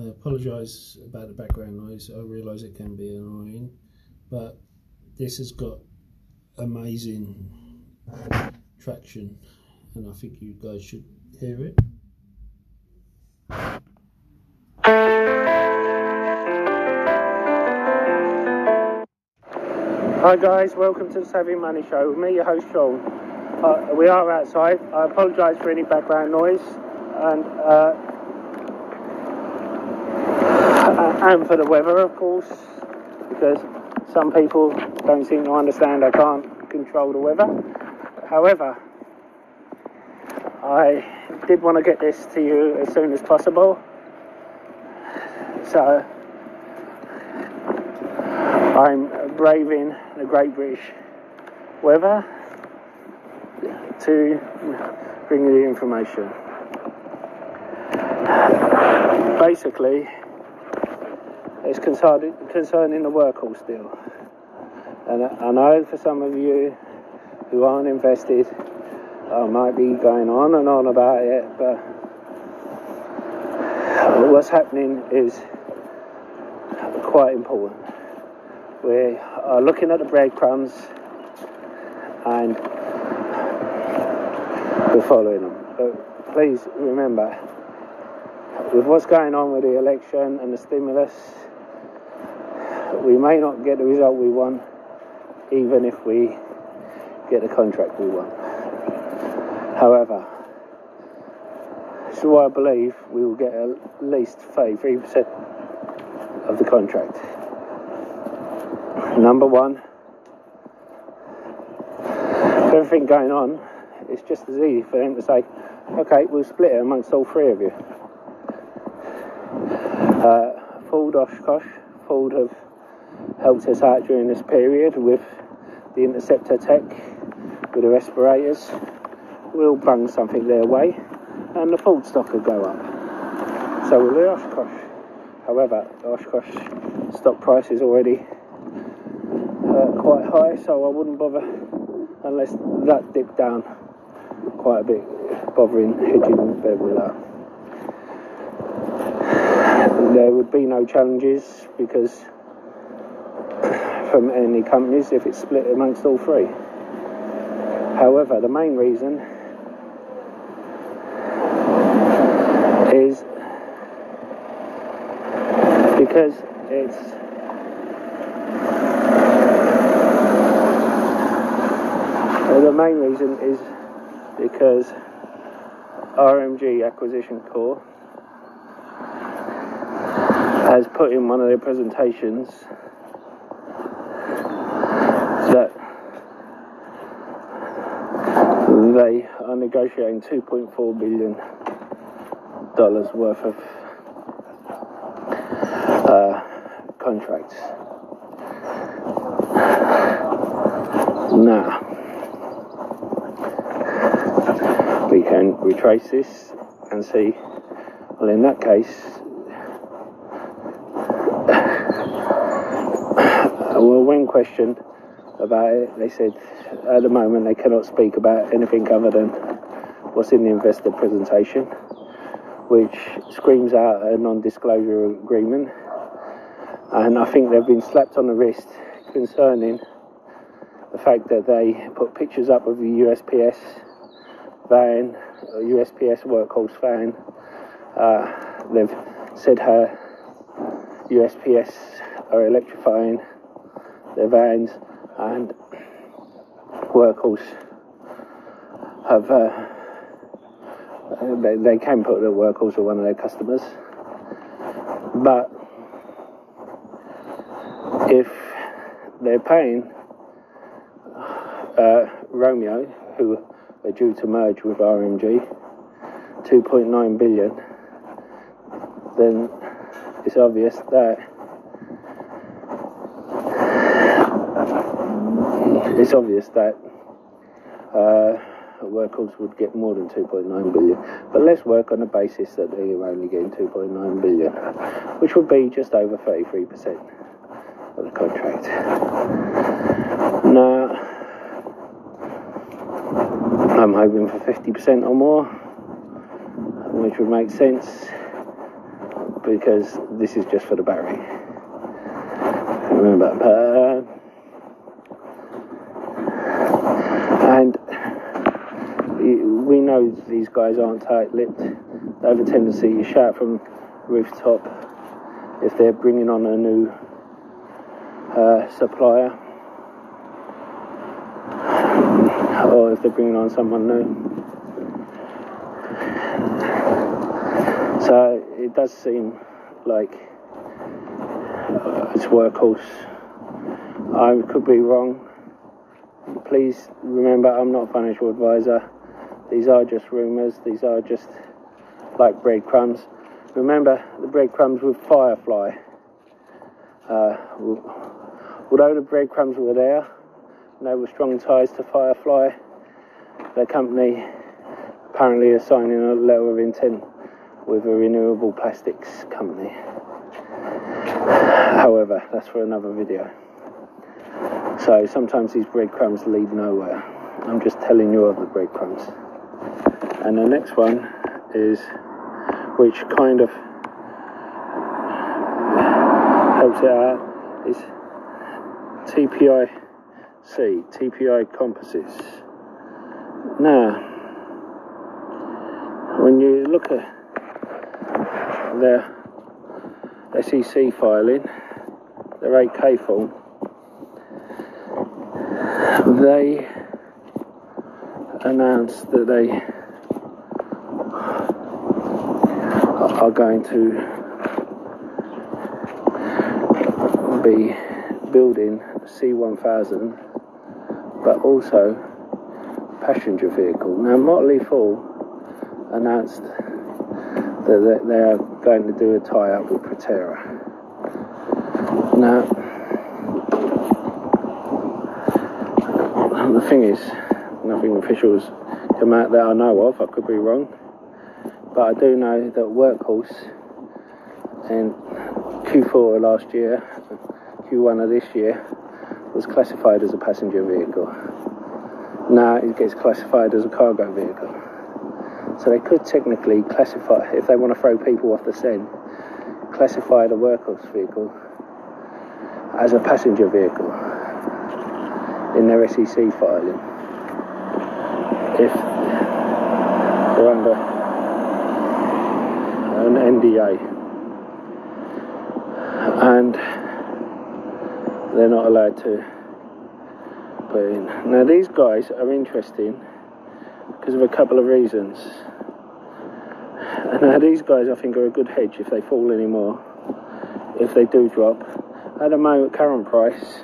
I apologise about the background noise. I realise it can be annoying, but this has got amazing traction, and I think you guys should hear it. Hi guys, welcome to the Savvy Money Show with me, your host Sean. Uh, we are outside. I apologise for any background noise and uh, and for the weather, of course, because some people don't seem to understand I can't control the weather. However, I did want to get this to you as soon as possible. So I'm braving the Great British weather to bring you the information. Basically, it's concerning, concerning the workhorse deal. And I know for some of you who aren't invested, I might be going on and on about it, but what's happening is quite important. We are looking at the breadcrumbs and we're following them. But please remember, with what's going on with the election and the stimulus, we may not get the result we want, even if we get the contract we want. However, so I believe we will get at least 33% of the contract. Number one, everything going on, it's just as easy for them to say, okay, we'll split it amongst all three of you. Uh, Ford Oshkosh, Ford have helped us out during this period with the interceptor tech, with the respirators. We'll bung something their way and the Ford stock will go up. So will the Oshkosh. However, the Oshkosh stock price is already uh, quite high, so I wouldn't bother unless that dipped down quite a bit, bothering hedging with that. There would be no challenges because from any companies if it's split amongst all three. However, the main reason is because it's the main reason is because RMG Acquisition Corp has put in one of their presentations that they are negotiating 2.4 billion dollars worth of uh, contracts. Now, we can retrace this and see, well, in that case, well, when questioned, about it. They said at the moment they cannot speak about anything other than what's in the investor presentation, which screams out a non disclosure agreement. And I think they've been slapped on the wrist concerning the fact that they put pictures up of the USPS van, USPS workhorse van. Uh, they've said how USPS are electrifying their vans and workhorse have uh, they, they can put the workhorse with one of their customers. But if they're paying uh, Romeo who are due to merge with RMG 2.9 billion then it's obvious that it's obvious that uh, workhorse would get more than 2.9 billion, but let's work on the basis that they're only getting 2.9 billion, which would be just over 33% of the contract. Now, I'm hoping for 50% or more, which would make sense because this is just for the battery. Remember, uh, and these guys aren't tight-lipped. They have a tendency to shout from rooftop if they're bringing on a new uh, supplier or if they're bringing on someone new. So it does seem like uh, it's workhorse. I could be wrong. Please remember, I'm not a financial advisor. These are just rumours. These are just like breadcrumbs. Remember the breadcrumbs with Firefly. Uh, although the breadcrumbs were there, and there were strong ties to Firefly. The company apparently is signing a letter of intent with a renewable plastics company. However, that's for another video. So sometimes these breadcrumbs lead nowhere. I'm just telling you of the breadcrumbs. And the next one is, which kind of helps it out, is TPI C, TPI Composites. Now, when you look at their SEC filing, their 8K form, they announced that they are going to be building C1000 but also passenger vehicle. Now Motley Fool announced that they are going to do a tie-up with Proterra. Now the thing is, nothing official has come out that I know of, I could be wrong, but I do know that Workhorse in Q4 last year, Q1 of this year, was classified as a passenger vehicle. Now it gets classified as a cargo vehicle. So they could technically classify, if they want to throw people off the scent, classify the workhorse vehicle as a passenger vehicle in their SEC filing. If they're under an NDA. And they're not allowed to put in. Now these guys are interesting because of a couple of reasons. And now these guys I think are a good hedge if they fall anymore, if they do drop. At the moment current price,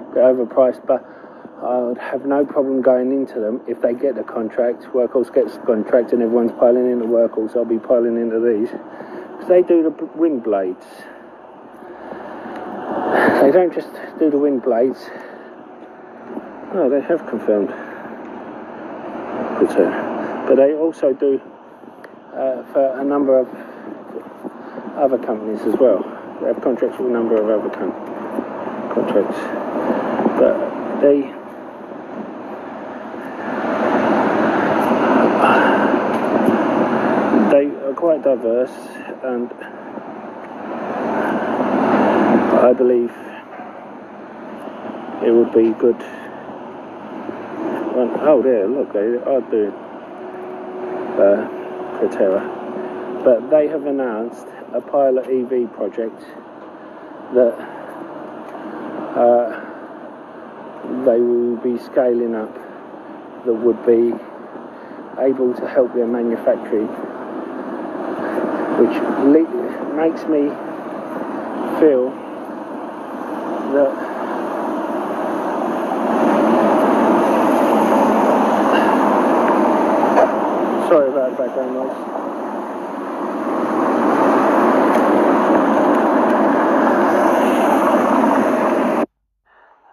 a bit overpriced, but I would have no problem going into them if they get the contract. Workhorse gets the contract and everyone's piling into Workhorse, I'll be piling into these. Because they do the wind blades. They don't just do the wind blades. Oh, they have confirmed return. But they also do uh, for a number of other companies as well. They have contracts with a number of other companies contracts. But they they are quite diverse and I believe it would be good. Well, oh, there, look, they are doing uh, Proterra. But they have announced a pilot EV project that uh, they will be scaling up that would be able to help their manufacturing, which makes me feel that sorry about background noise.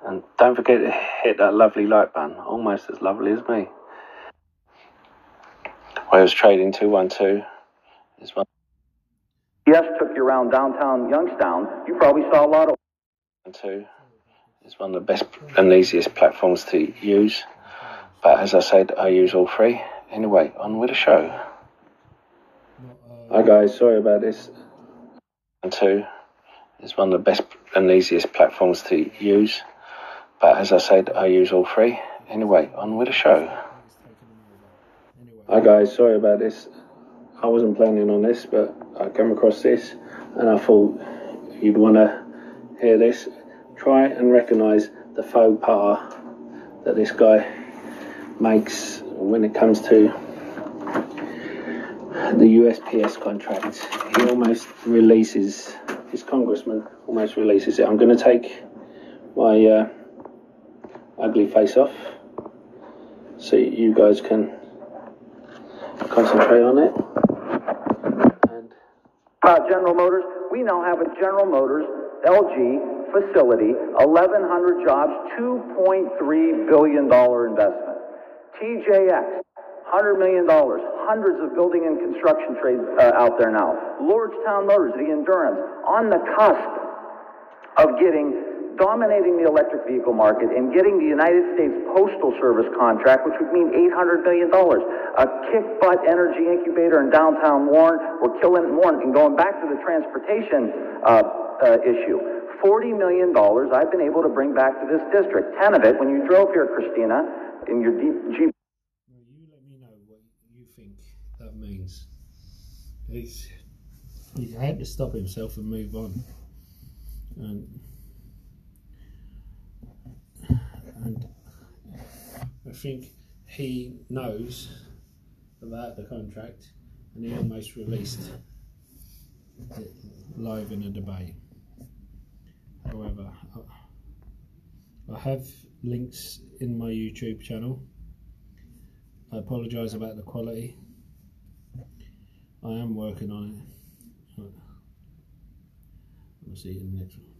And don't forget to hit that lovely like button, almost as lovely as me. Wales Trading 212 is one. Yes, took you around downtown Youngstown. You probably saw a lot of two is one of the best and easiest platforms to use. But as I said, I use all three. Anyway, on with the show. Hi guys, sorry about this. two is one of the best and easiest platforms to use. But as I said, I use all three. Anyway, on with the show. Hi guys, sorry about this. I wasn't planning on this, but I came across this and I thought you'd want to hear this. Try and recognise the faux pas that this guy makes when it comes to the USPS contract. He almost releases, his congressman almost releases it. I'm going to take my uh, ugly face off so you guys can concentrate on it. Uh, General Motors, we now have a General Motors LG facility, 1,100 jobs, $2.3 billion investment. TJX, $100 million, hundreds of building and construction trades uh, out there now. Lordstown Motors, the Endurance, on the cusp of getting dominating the electric vehicle market and getting the United States Postal Service contract, which would mean $800 million. A kick butt energy incubator in downtown Warren. We're killing Warren. And going back to the transportation uh, uh, issue, $40 million I've been able to bring back to this district. 10 of it, when you drove here, Christina, in your deep Jeep you let me know what you think that means. He's he had to stop himself and move on, and and I think he knows about the contract, and he almost released it live in a debate. However, I- have links in my YouTube channel. I apologise about the quality. I am working on it. I'll see you in the next one.